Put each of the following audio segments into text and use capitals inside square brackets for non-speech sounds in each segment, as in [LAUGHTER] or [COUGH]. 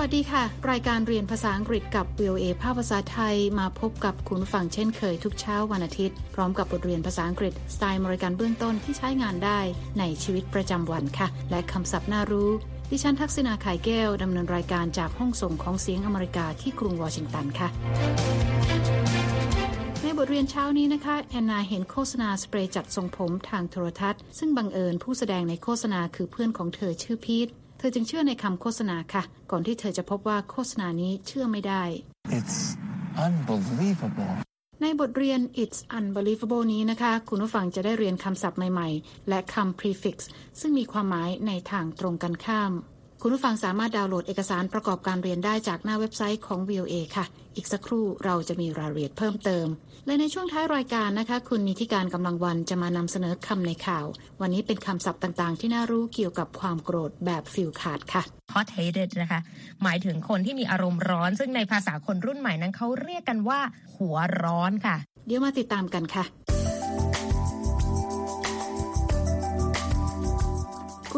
วัสดีค่ะ รายการเรียนภาษาอังกฤษกับ VOA ภาคภาษาไทยมาพบกับคุณฟังเช่นเคยทุกเช้าวันอาทิตย์ พร้อมกับบทเรียนภาษาอังกฤษสไตล์บริการเบื้องต้นที่ใช้งานได้ในชีวิตประจำวันค่ะ และคำศัพท์น่ารู้ดิฉันทักษณาไข่แก้ว ดำเนินรายการจากห้องส่งของเสียงอเมริกาที่กรุงวอชิงตันค่ะ ในบทเรียนเช้านี้นะคะ แอนนาเห็นโฆษณาสเปรย์จัดทรงผมทางโทรทัศน์ ซึ่งบังเอิญผู้แสดงในโฆษณาคือเพื่อนของเธอชื่อพีท เธอจึงเชื่อในคำโฆษณาค่ะ ก่อนที่เธอจะพบว่าโฆษณานี้เชื่อไม่ได้ It's unbelievable. ในบทเรียน It's Unbelievable นี้นะคะ คุณผู้ฟังจะได้เรียนคำศัพท์ใหม่ ๆ และคำ prefix ซึ่งมีความหมายในทางตรงกันข้าม คุณผู้ฟังสามารถดาวน์โหลดเอกสารประกอบการเรียนได้จากหน้าเว็บไซต์ของ VOA ค่ะ อีกสักครู่เราจะมีรายละเอียดเพิ่มเติม และในช่วงท้ายรายการนะคะ คุณนิติการกำลังวันจะมานำเสนอคำในข่าว วันนี้เป็นคำศัพท์ต่างๆ ที่น่ารู้เกี่ยวกับความโกรธแบบฟิลขาดค่ะ hot headed นะคะ หมายถึงคนที่มีอารมณ์ร้อน ซึ่งในภาษาคนรุ่นใหม่นั้นเขาเรียกกันว่า หัวร้อนค่ะ เดี๋ยวมาติดตามกันค่ะ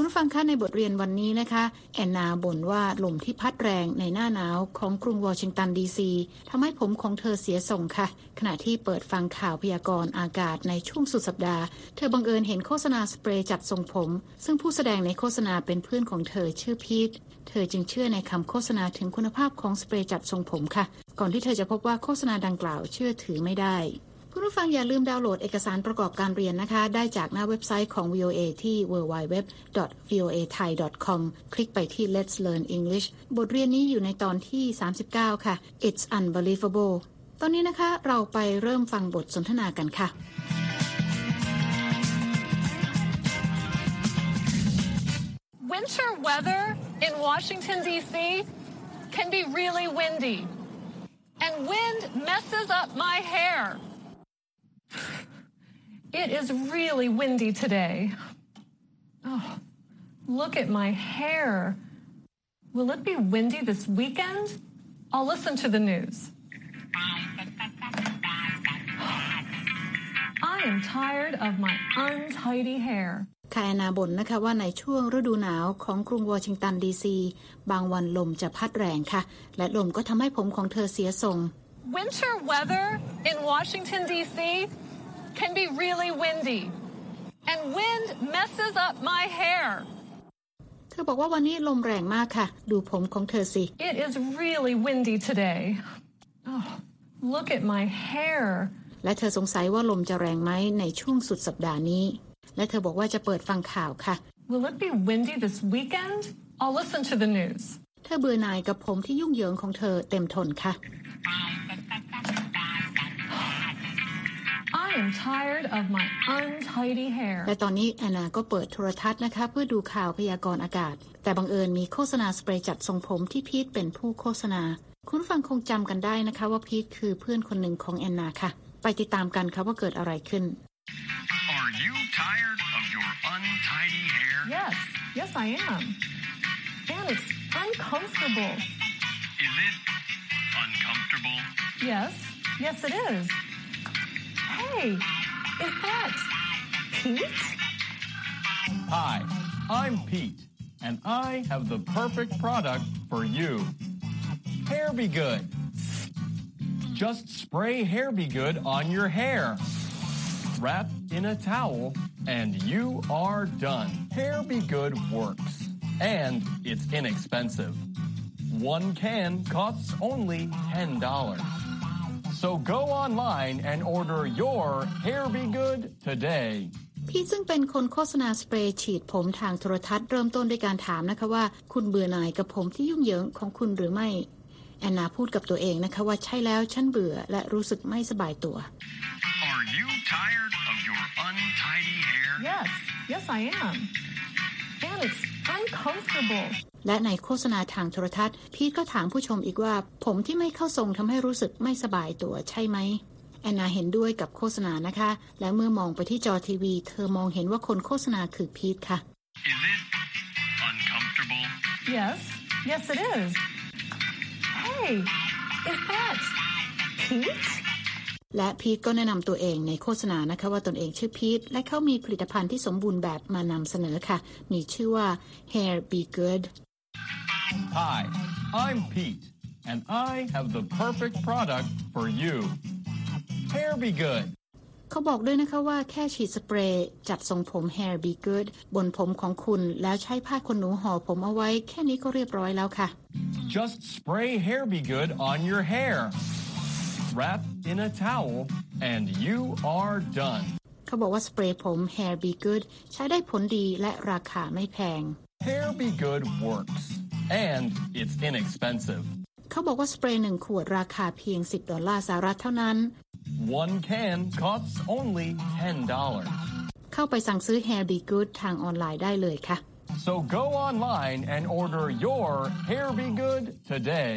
คุณฟังคะในบทเรียนวันนี้นะคะ แอนนาบ่นว่าลมที่พัดแรงในหน้าหนาวของกรุงวอชิงตันดีซีทำให้ผมของเธอเสียส่งค่ะ ขณะที่เปิดฟังข่าวพยากรณ์อากาศในช่วงสุดสัปดาห์ เธอบังเอิญเห็นโฆษณาสเปรย์จัดทรงผม ซึ่งผู้แสดงในโฆษณาเป็นเพื่อนของเธอชื่อพีทเธอจึงเชื่อในคำโฆษณาถึงคุณภาพของสเปรย์จัดทรงผมค่ะ ก่อนที่เธอจะพบว่าโฆษณาดังกล่าวเชื่อถือไม่ได้ คุณผู้ฟังอย่าลืมดาวน์โหลดเอกสารประกอบการเรียนนะคะ ได้จากหน้าเว็บไซต์ของ VOA ที่ www.voathai.com คลิกไปที่ Let's Learn English บทเรียนนี้อยู่ในตอนที่ 39 ค่ะ It's Unbelievable ตอนนี้นะคะเราไปเริ่มฟังบทสนทนากันค่ะ Winter weather in Washington, D.C. can be really windy. And wind messes up my hair. It is really windy today. Oh, look at my hair. Will it be windy this weekend? I'll listen to the news. I am tired of my untidy hair. คาแอนนาบ่นนะคะว่าในช่วงฤดูหนาวของกรุงวอชิงตันดีซีบางวันลมจะพัดแรงค่ะ และลมก็ทำให้ผมของเธอเสียทรง Winter weather in Washington, D.C. can be really windy. And wind messes up my hair. เธอบอกว่าวันนี้ลมแรงมากค่ะ ดูผมของเธอสิ It is really windy today. Oh, look at my hair. และเธอสงสัยว่าลมจะแรงไหมในช่วงสุดสัปดาห์นี้ และเธอบอกว่าจะเปิดฟังข่าวค่ะ Will it be windy this weekend? I'll listen to the news. เธอเบื่อหน่ายกับผมที่ยุ่งเหยิงของเธอเต็มทนค่ะ I am tired of my untidy hair. และตอนนี้แอนนาก็เปิดโทรทัศน์นะคะเพื่อดูข่าวพยากรณ์อากาศ แต่บังเอิญมีโฆษณาสเปรย์จัดทรงผมที่พีทเป็นผู้โฆษณา คุณผู้ฟังคงจำกันได้นะคะว่าพีทคือเพื่อนคนหนึ่งของแอนนาค่ะ ไปติดตามกันค่ะว่าเกิดอะไรขึ้น Are you tired of your untidy hair? Yes, yes, I am. And it's uncomfortable. Is it uncomfortable? Yes, yes, it is. Hey, is that Pete? Hi, I'm Pete, and I have the perfect product for you. Hair Be Good. Just spray Hair Be Good on your hair. Wrap in a towel, and you are done. Hair Be Good works, and it's inexpensive. One can costs only $10. So go online and order your Hair Be Good today. พีทซึ่งเป็นคนโฆษณาสเปรย์ฉีดผมทางโทรทัศน์เริ่มต้นด้วยการถามนะคะว่า คุณเบื่อหน่ายกับผมที่ยุ่งเหยิงของคุณหรือไม่ แอนนาพูดกับตัวเองนะคะว่าใช่แล้วฉันเบื่อและรู้สึกไม่สบายตัว Are you tired of your untidy hair? Yes, yes, I am. And it's uncomfortable. และในโฆษณาทางโทรทัศน์ พีทก็ถามผู้ชมอีกว่า ผมที่ไม่เข้าทรงทำให้รู้สึกไม่สบายตัวใช่ไหมแอนนาเห็นด้วยกับโฆษณานะคะ และเมื่อมองไปที่จอทีวี เธอมองเห็นว่าคนโฆษณาคือพีทค่ะ Is it uncomfortable? Yes, yes, it is. Hey, is that Pete? และพีทก็แนะนำตัวเองในโฆษณานะคะว่าตนเองชื่อพีทและเขามีผลิตภัณฑ์ที่สมบูรณ์แบบมานำเสนอค่ะ มีชื่อว่า Hair Be Good Hi, I'm Pete, and I have the perfect product for you. Hair Be Good. เขาบอกด้วยนะคะว่าแค่ฉีดสเปรย์จัดทรงผม Hair Be Good บนผมของคุณแล้วใช้ผ้าขนหนูห่อผมเอาไว้ แค่นี้ก็เรียบร้อยแล้วค่ะ Just spray Hair Be Good on your hair. Wrap in a towel, and you are done. เขาบอกว่าสเปรย์ผม Hair Be Good ใช้ได้ผลดีและราคาไม่แพง Hair Be Good works, and it's inexpensive. เขาบอกว่าสเปรย์หนึ่งขวดราคาเพียง 10 ดอลลาร์สหรัฐเท่านั้น One can costs only $10. เข้าไปสั่งซื้อ Hair Be Good ทางออนไลน์ได้เลยค่ะ So go online and order your Hair Be Good today.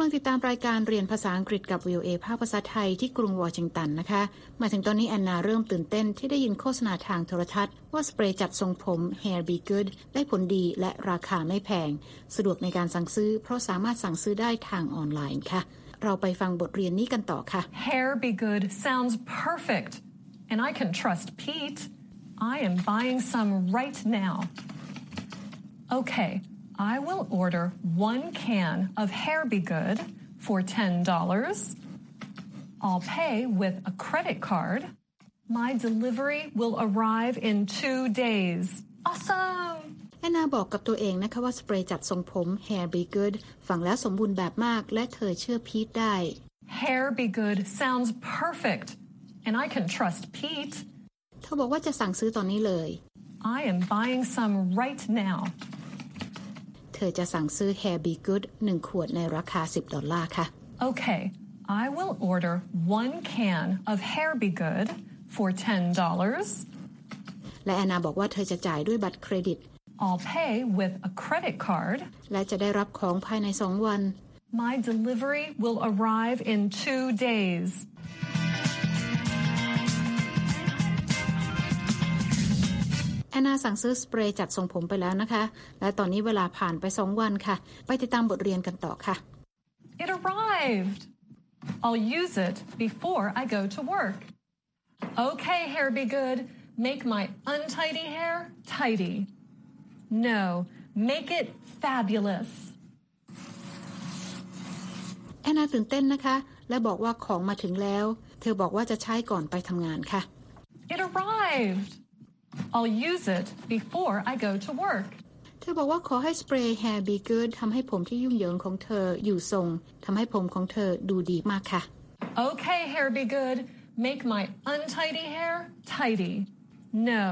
ำลังติดตามรายการเรียนภาษาอังกฤษกับ VOA ภาคภาษาไทยที่กรุงวอชิงตันนะคะ มาถึงตอนนี้แอนนาเริ่มตื่นเต้นที่ได้ยินโฆษณาทางโทรทัศน์ ว่าสเปรย์จัดทรงผม Hair Be Good ได้ผลดีและราคาไม่แพง สะดวกในการสั่งซื้อ เพราะสามารถสั่งซื้อได้ทางออนไลน์ค่ะ เราไปฟังบทเรียนนี้กันต่อค่ะ Hair be good sounds perfect. And I can trust Pete. I am buying some right now. Okay, I will order one can of Hair Be Good for $10. I'll pay with a credit card. My delivery will arrive in two days. Awesome! แอนนาบอกกับตัวเองนะคะว่าสเปรย์จัดทรงผม Hair Be Good ฟังแล้วสมบูรณ์แบบมาก และเธอเชื่อพีทได้ Hair Be Good sounds perfect. And I can trust Pete. เธอบอกว่าจะสั่งซื้อตอนนี้เลย I am buying some right now. เธอจะสั่งซื้อ Hair Be Good 1 ขวดในราคา 10 ดอลลาร์ค่ะ Okay, I will order one can of Hair Be Good for $10. และแอนนาบอกว่าเธอจะจ่ายด้วยบัตรเครดิต I'll pay with a credit card. และจะได้รับของภายใน 2 วัน My delivery will arrive in two days. แอนนาสั่งซื้อสเปรย์จัดทรงผมไปแล้วนะคะ และตอนนี้เวลาผ่านไป2วันค่ะ ไปติดตามบทเรียนกันต่อค่ะ It arrived. I'll use it before I go to work. Okay, Hair Be Good, make my untidy hair tidy. No, make it fabulous. แอนนาตื่นเต้นนะคะ และบอกว่าของมาถึงแล้ว เธอบอกว่าจะใช้ก่อนไปทำงานค่ะ It arrived. I'll use it before I go to work. เธอบอกว่าขอให้สเปรย์ Hair Be Good ทำให้ผมที่ยุ่งเหยิงของเธออยู่ทรงทำให้ผมของเธอดูดีมากค่ะ Okay, Hair Be Good, make my untidy hair tidy. No,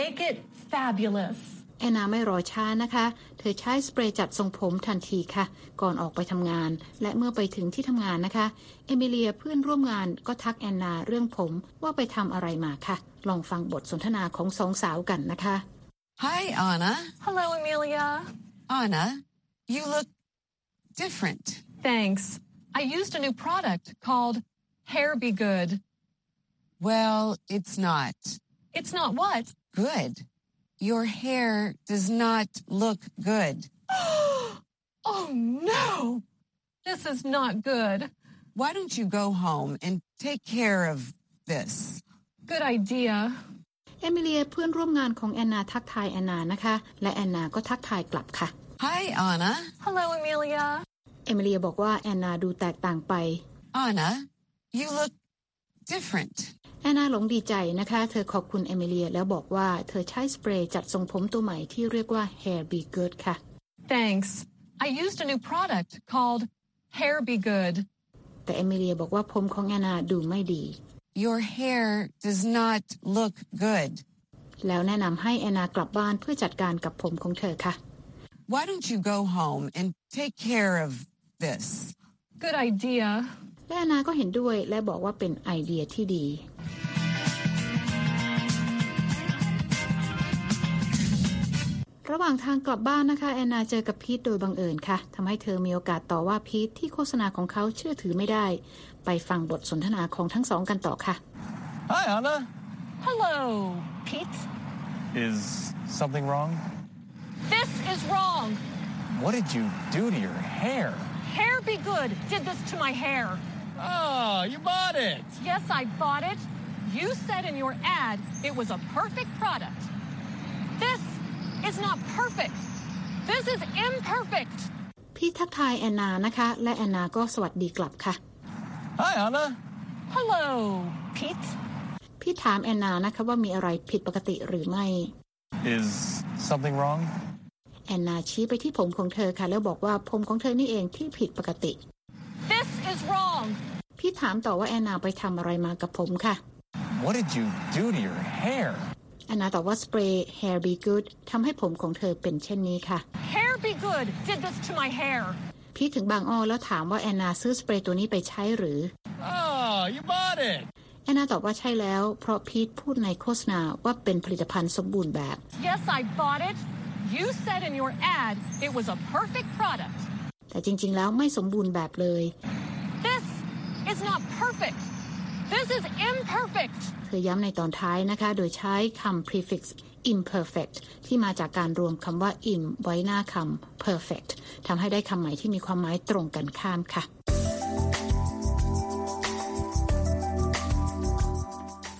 make it fabulous. แอนนาไม่รอช้านะคะ เธอใช้สเปรย์จัดทรงผมทันทีค่ะ ก่อนออกไปทำงาน และเมื่อไปถึงที่ทำงานนะคะ เอมิเลียเพื่อนร่วมงานก็ทักแอนนาเรื่องผมว่าไปทำอะไรมาค่ะ ลองฟังบทสนทนาของสองสาวกันนะคะ Hi, Anna. Hello, Amelia. Anna, you look different. Thanks. I used a new product called Hair Be Good. Well, it's not It's not what? good. Your hair does not look good. [GASPS] Oh no! This is not good. Why don't you go home and take care of this? Good idea. เอมิเลียเพื่อนร่วมงานของแอนนาทักทายแอนนานะคะ และแอนนาก็ทักทายกลับค่ะ Hi, Anna. Hello, Amelia. เอมิเลียบอกว่าแอนนาดูแตกต่างไป Anna, you look different. แอนนาหลงดีใจนะคะ เธอขอบคุณเอมิเลียแล้วบอกว่าเธอใช้สเปรย์จัดทรงผมตัวใหม่ที่เรียกว่า Hair Be Good ค่ะ Thanks. I used a new product called Hair Be Good. แต่เอมิเลียบอกว่าผมของแอนนาดูไม่ดี Your hair does not look good. แล้วแนะนำให้แอนนากลับบ้านเพื่อจัดการกับผมของเธอค่ะ Why don't you go home and take care of this? Good idea. และแอนนาก็เห็นด้วยและบอกว่าเป็นไอเดียที่ดีระหว่างทางกลับบ้านนะคะแอนนาเจอกับพีทโดยบังเอิญค่ะทำให้เธอมีโอกาสต่อว่าพีทที่โฆษณาของเขาเชื่อถือไม่ได้ ไปฟังบทสนทนาของทั้งสองกันต่อค่ะ Hi, Anna. Hello, Pete. Is something wrong? This is wrong. What did you do to your hair? Hair Be Good did this to my hair. Oh, you bought it. Yes, I bought it. You said in your ad it was a perfect product. This is not perfect. This is imperfect. พี่ทักทายแอนนานะคะ และแอนนาก็สวัสดีกลับค่ะ Hi, Anna. Hello, Pete. พี่ถามแอนนานะคะว่ามีอะไรผิดปกติหรือไม่ Is something wrong? แอนนาชี้ไปที่ผมของเธอค่ะ แล้วบอกว่าผมของเธอนี่เองที่ผิดปกติ This is wrong. พี่ถามต่อว่าแอนนาไปทำอะไรมากับผมค่ะ What did you do to your hair? แอนนาตอบว่าสเปรย์ Hair Be Good ทำให้ผมของเธอเป็นเช่นนี้ค่ะ Hair be good did this to my hair. พี่ถึงบางอ้อแล้วถามว่าแอนนาซื้อสเปรย์ตัวนี้ไปใช้หรือ Oh, you bought it. แอนนาตอบว่าใช่แล้ว เพราะพีทพูดในโฆษณาว่าเป็นผลิตภัณฑ์สมบูรณ์แบบ Yes, I bought it. You said in your ad it was a perfect product. แต่จริงๆแล้วไม่สมบูรณ์แบบเลย It's not perfect. This is imperfect. เธอย้ำในตอนท้ายนะคะ โดยใช้คำ prefix imperfect ที่มาจากการรวมคำว่า im ไว้หน้าคำ perfect ทำให้ได้คำใหม่ที่มีความหมายตรงกันข้ามค่ะ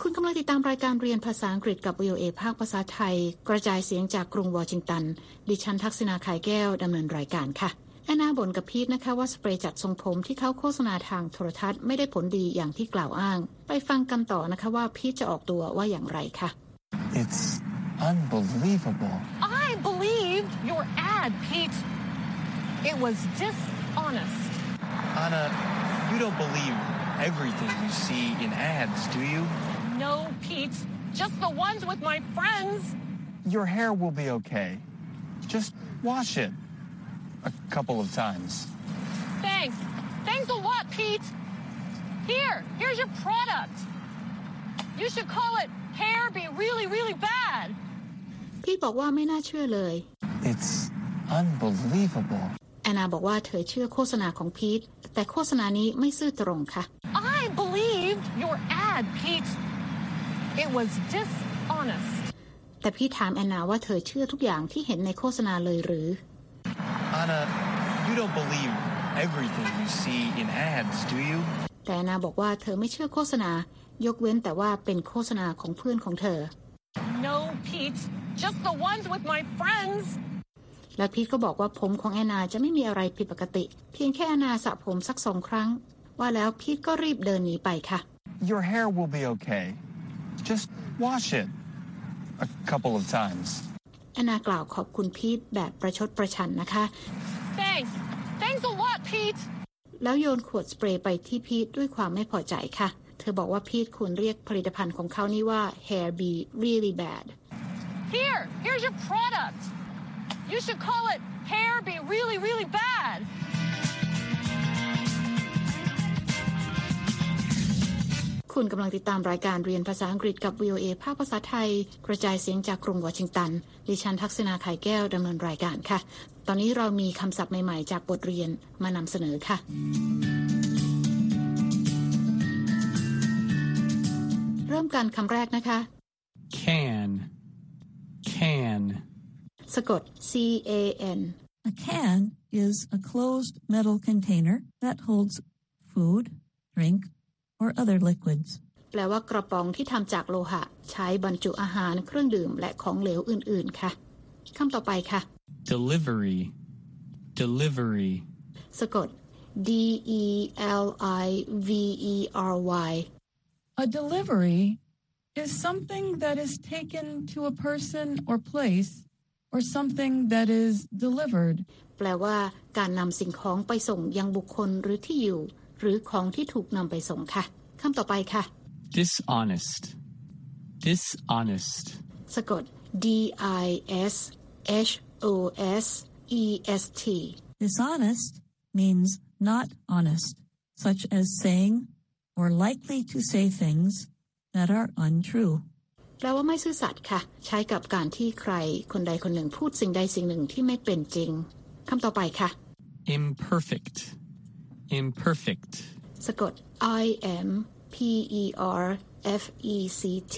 คุณกำลังติดตามรายการเรียนภาษาอังกฤษกับ VOA ภาคภาษาไทย กระจายเสียงจากกรุงวอชิงตัน ดิฉันทักษณาขายแก้วดำเนินรายการค่ะ แอนนาบ่นกับพีทนะคะว่าสเปรย์จัดทรงผมที่เขาโฆษณาทางโทรทัศน์ไม่ได้ผลดีอย่างที่กล่าวอ้าง ไปฟังกันต่อนะคะว่าพีทจะออกตัวว่าอย่างไรค่ะ It's unbelievable. I believed your ad, Pete. It was dishonest. Anna, you don't believe everything you see in ads, do you? No, Pete. Just the ones with my friends. Your hair will be okay. Just wash it a couple of times. Thanks. Thanks a lot, Pete. Here, here's your product. You should call it Hair Be Really, Really Bad. พีทบอกว่าไม่น่าเชื่อเลย It's unbelievable. แอนนาบอกว่าเธอเชื่อโฆษณาของพีทแต่โฆษณานี้ไม่ซื่อตรงค่ะ I believed your ad, Pete. It was dishonest. แต่พี่ถามแอนนาว่าเธอเชื่อทุกอย่างที่เห็นในโฆษณาเลยหรือ Anna, you don't believe everything you see in ads, do you? แต่แอนนาบอกว่าเธอไม่เชื่อโฆษณา ยกเว้นแต่ว่าเป็นโฆษณาของเพื่อนของเธอ No, Pete. Just the ones with my friends. และพีทก็บอกว่าผมของแอนนาจะไม่มีอะไรผิดปกติ เพียงแค่แอนนาสระผมสักสองครั้ง ว่าแล้วพีทก็รีบเดินหนีไปค่ะ Your hair will be okay. Just wash it a couple of times. แอนนากล่าวขอบคุณพีทแบบประชดประชันนะคะ Thanks. Thanks a lot, Pete. แล้วโยนขวดสเปรย์ไปที่พีทด้วยความไม่พอใจค่ะ เธอบอกว่าพีทควรเรียกผลิตภัณฑ์ของเขานี่ว่า hair be really bad Here, here's your product. You should call it Hair Be Really, Really Bad. คุณกำลังติดตามรายการเรียนภาษาอังกฤษกับ VOA ภาคภาษาไทย กระจายเสียงจากกรุงวอชิงตัน ดิฉันทักษณาไข่แก้วดำเนินรายการค่ะ ตอนนี้เรามีคำศัพท์ใหม่ๆ จากบทเรียนมานำเสนอค่ะ เริ่มกันคำแรกนะคะ can can สะกด C A N A can is a closed metal container that holds food, drink, or other liquids. แปลว่ากระป๋องที่ทำจากโลหะ ใช้บรรจุอาหารเครื่องดื่มและของเหลวอื่น ๆ ค่ะคำต่อไปค่ะ delivery delivery สะกด D E L I V E R Y A delivery is something that is taken to a person or place or something that is delivered. แปลว่าการนำสิ่งของไปส่งยังบุคคลหรือที่อยู่ หรือของที่ถูกนำไปส่งค่ะคำต่อไปค่ะ dishonest dishonest สะกด D I S H O S E S T Dishonest means not honest, such as saying or likely to say things that are untrue. แปลว่าไม่ซื่อสัตย์ค่ะ ใช้กับการที่ใครคนใดคนหนึ่งพูดสิ่งใดสิ่งหนึ่งที่ไม่เป็นจริงคำต่อไปค่ะ imperfect imperfect สะกด I M P E R F E C T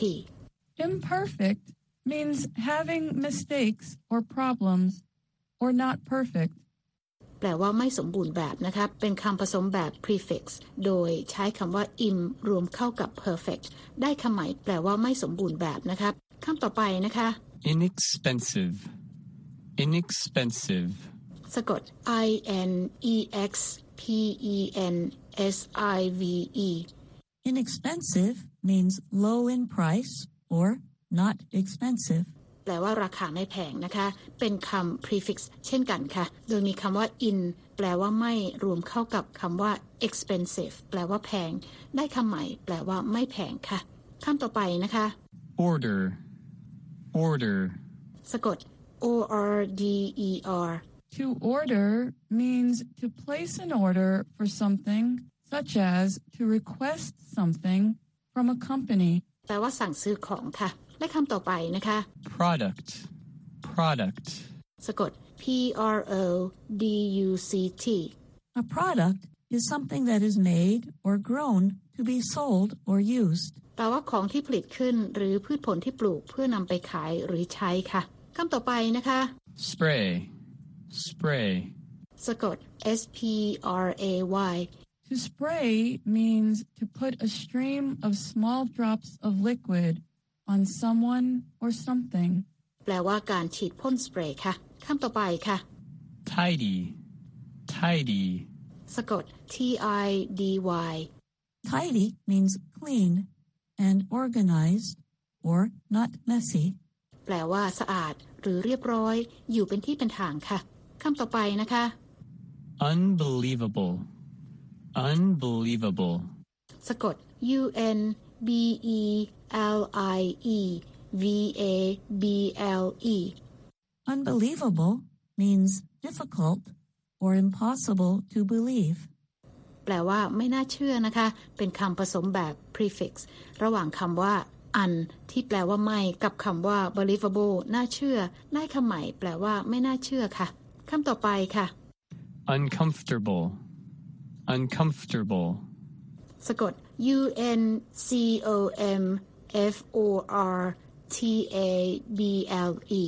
Imperfect means having mistakes or problems or not perfect. แปลว่าไม่สมบูรณ์แบบนะคะ เป็นคำผสมแบบ prefix โดยใช้คำว่า im รวมเข้ากับ perfect ได้คำใหม่แปลว่าไม่สมบูรณ์แบบนะคะคำต่อไปนะคะ inexpensive, inexpensive, สะกด i n e x p e n s i v e Inexpensive means low in price or not expensive. แปลว่าราคาไม่แพงนะคะ เป็นคำ prefix เช่นกันค่ะ โดยมีคำว่า in แปลว่าไม่รวมเข้ากับคำว่า expensive แปลว่าแพง ได้คำใหม่ แปลว่าไม่แพงค่ะคำต่อไปนะคะ order, order, สะกด o r d e r To order means to place an order for something, such as to request something from a company. แปลว่าสั่งซื้อของค่ะ และคำต่อไปนะคะ product, product, สะกด p r o d u c t A product is something that is made or grown to be sold or used. แปลว่าของที่ผลิตขึ้น หรือพืชผลที่ปลูกเพื่อนำไปขายหรือใช้ค่ะคำต่อไปนะคะ spray, spray, สะกด s p r a y To spray means to put a stream of small drops of liquid on someone or something. แปลว่าการฉีดพ่นสเปรย์ค่ะคำต่อไปค่ะ tidy, tidy, สะกด t i d y Tidy means clean and organized or not messy. แปลว่าสะอาดหรือเรียบร้อย อยู่เป็นที่เป็นทางค่ะ คำต่อไปนะคะ unbelievable, unbelievable, สะกด u n b e l i e v a b l e Unbelievable means difficult or impossible to believe. แปลว่าไม่น่าเชื่อนะคะ เป็นคำผสมแบบ prefix ระหว่างคำว่า un ที่แปลว่าไม่ กับคำว่า believable น่าเชื่อ ได้คำใหม่ แปลว่าไม่น่าเชื่อค่ะ คำต่อไปค่ะ uncomfortable, uncomfortable, สะกด u n c o m f o r t a b l e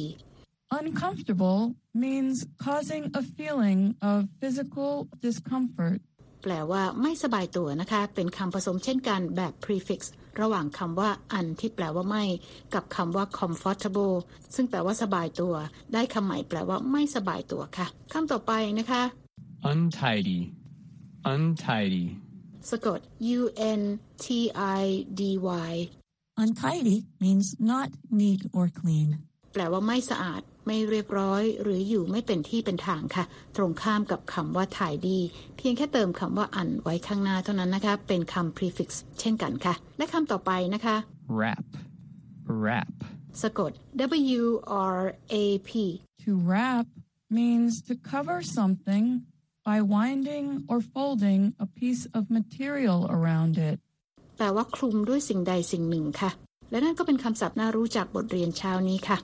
Uncomfortable means causing a feeling of physical discomfort. แปลว่าไม่สบายตัวนะคะ เป็นคำผสมเช่นกันแบบ prefix ระหว่างคำว่า un ที่แปลว่าไม่ กับคำว่า comfortable ซึ่งแปลว่าสบายตัว ได้คำใหม่แปลว่าไม่สบายตัวค่ะคำต่อไปนะคะ untidy, untidy, สะกด u n t i d y Untidy means not neat or clean. แปลว่าไม่สะอาด ไม่เรียบร้อย หรืออยู่ไม่เป็นที่เป็นทางค่ะ ตรงข้ามกับคำว่าถ่ายดี เพียงแค่เติมคำว่าอันไว้ข้างหน้าเท่านั้นนะคะ เป็นคำ prefix เช่นกันค่ะ และคำต่อไปนะคะ wrap, wrap, สะกด w r a p To wrap means to cover something by winding or folding a piece of material around it. แปลว่าคลุมด้วยสิ่งใดสิ่งหนึ่งค่ะ และนั่นก็เป็นคำศัพท์น่ารู้จากบทเรียนเช้านี้ค่ะ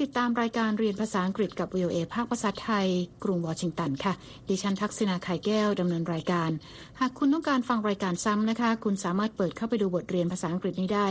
ติดตามรายการเรียนภาษาอังกฤษกับ VOA ภาคภาษาไทย กรุงวอชิงตันค่ะ ดิฉันทักษณาไข่แก้วดำเนินรายการ หากคุณต้องการฟังรายการซ้ำนะคะ คุณสามารถเปิดเข้าไปดูบทเรียนภาษาอังกฤษนี้ได้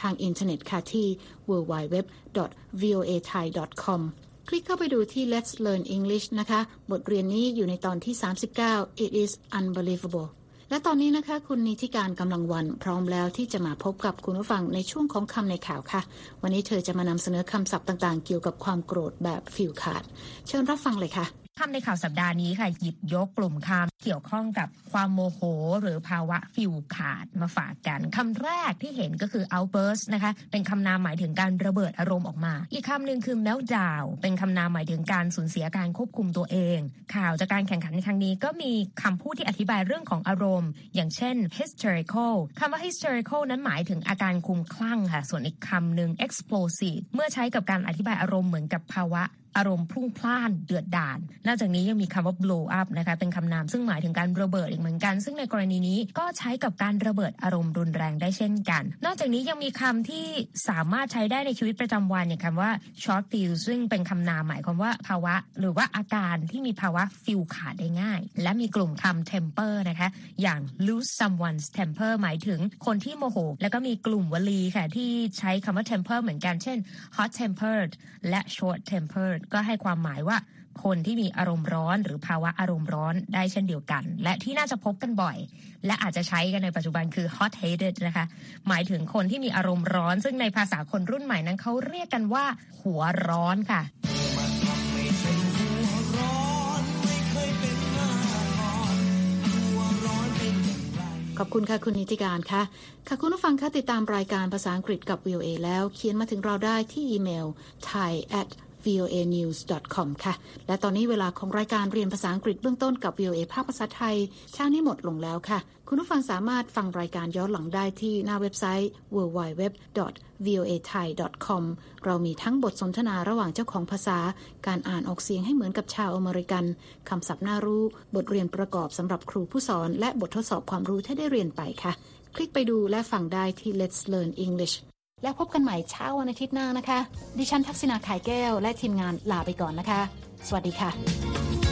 ทางอินเทอร์เน็ตค่ะที่ www.voathai.com คลิกเข้าไปดูที่ Let's Learn English นะคะ บทเรียนนี้อยู่ในตอนที่ 39 It is unbelievable และตอนนี้นะคะ คุณนิติการกำลังวันพร้อมแล้วที่จะมาพบกับคุณผู้ฟังในช่วงของคำในข่าวค่ะ วันนี้เธอจะมานำเสนอคำศัพท์ต่างๆ เกี่ยวกับความโกรธแบบฟิลขาด เชิญรับฟังเลยค่ะ คำในข่าวสัปดาห์นี้ค่ะหยิบยกกลุ่มคำเกี่ยวข้องกับความโมโห หรือภาวะฟิลขาดมาฝากกันคำแรกที่เห็นก็คือ outburst นะคะเป็นคำนามหมายถึงการระเบิดอารมณ์ออกมา อีกคำหนึ่งคือ meltdown เป็นคำนามหมายถึงการสูญเสียการควบคุมตัวเอง ข่าวจากการแข่งขันในครั้งนี้ก็มีคำพูดที่อธิบายเรื่องของอารมณ์ อย่างเช่น hysterical คำว่า hysterical นั้นหมายถึงอาการคลุมคลั่งค่ะส่วนอีกคำหนึ่ง explosive เมื่อใช้กับการอธิบายอารมณ์เหมือนกับภาวะ อารมณ์พุ่งพล่านเดือดดาลนอกจากนี้ยังมีคำว่า blow up นะคะเป็นคำนามซึ่งหมายถึงการระเบิดอีกเหมือนกัน ซึ่งในกรณีนี้ก็ใช้กับการระเบิดอารมณ์รุนแรงได้เช่นกัน นอกจากนี้ยังมีคำที่สามารถใช้ได้ในชีวิตประจำวันอย่างคำว่า short fuse ซึ่งเป็นคำนามหมายความว่าภาวะ หรือว่าอาการที่มีภาวะฟิลขาดได้ง่าย และมีกลุ่มคำ temper นะคะอย่าง lose someone's temper หมายถึงคนที่โมโห แล้วก็มีกลุ่มวลีค่ะที่ใช้คำว่า temper เหมือนกันเช่น hot tempered และ short tempered ก็ให้ความหมายว่า คนที่มีอารมณ์ร้อน หรือภาวะอารมณ์ร้อนได้เช่นเดียวกัน และที่น่าจะพบกันบ่อย และอาจจะใช้กันในปัจจุบันคือ hot headed นะคะ หมายถึงคนที่มีอารมณ์ร้อน ซึ่งในภาษาคนรุ่นใหม่นั้นเขาเรียกกันว่า หัวร้อนค่ะขอบคุณค่ะ คุณนิติการค่ะ ค่ะคุณผู้ฟังคะติดตามรายการภาษาอังกฤษกับ VOA แล้วเขียนมาถึงเราได้ที่อีเมล thai at voanews.com ค่ะ และตอนนี้เวลาของรายการเรียนภาษาอังกฤษเบื้องต้นกับ VOA ภาคภาษาไทย เช้านี้หมดลงแล้วค่ะ คุณผู้ฟังสามารถฟังรายการย้อนหลังได้ที่หน้าเว็บไซต์ www.voathai.com เรามีทั้งบทสนทนาระหว่างเจ้าของภาษา การอ่านออกเสียงให้เหมือนกับชาวอเมริกัน คำศัพท์น่ารู้ บทเรียนประกอบสำหรับครูผู้สอน และบททดสอบความรู้ที่ได้เรียนไปค่ะ คลิกไปดูและฟังได้ที่ Let's Learn English แล้วพบกันใหม่เช้าวันอาทิตย์หน้านะคะ ดิฉันทักษณาขายแก้ว และทีมงานลาไปก่อนนะคะ สวัสดีค่ะ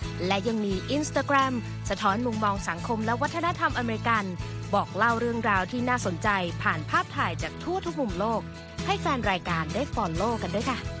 และยังมี Instagram สะท้อนมุมมองสังคมและวัฒนธรรมอเมริกัน บอกเล่าเรื่องราวที่น่าสนใจผ่านภาพถ่ายจากทั่วทุกมุมโลก ให้แฟนรายการได้ follow กันด้วยค่ะ「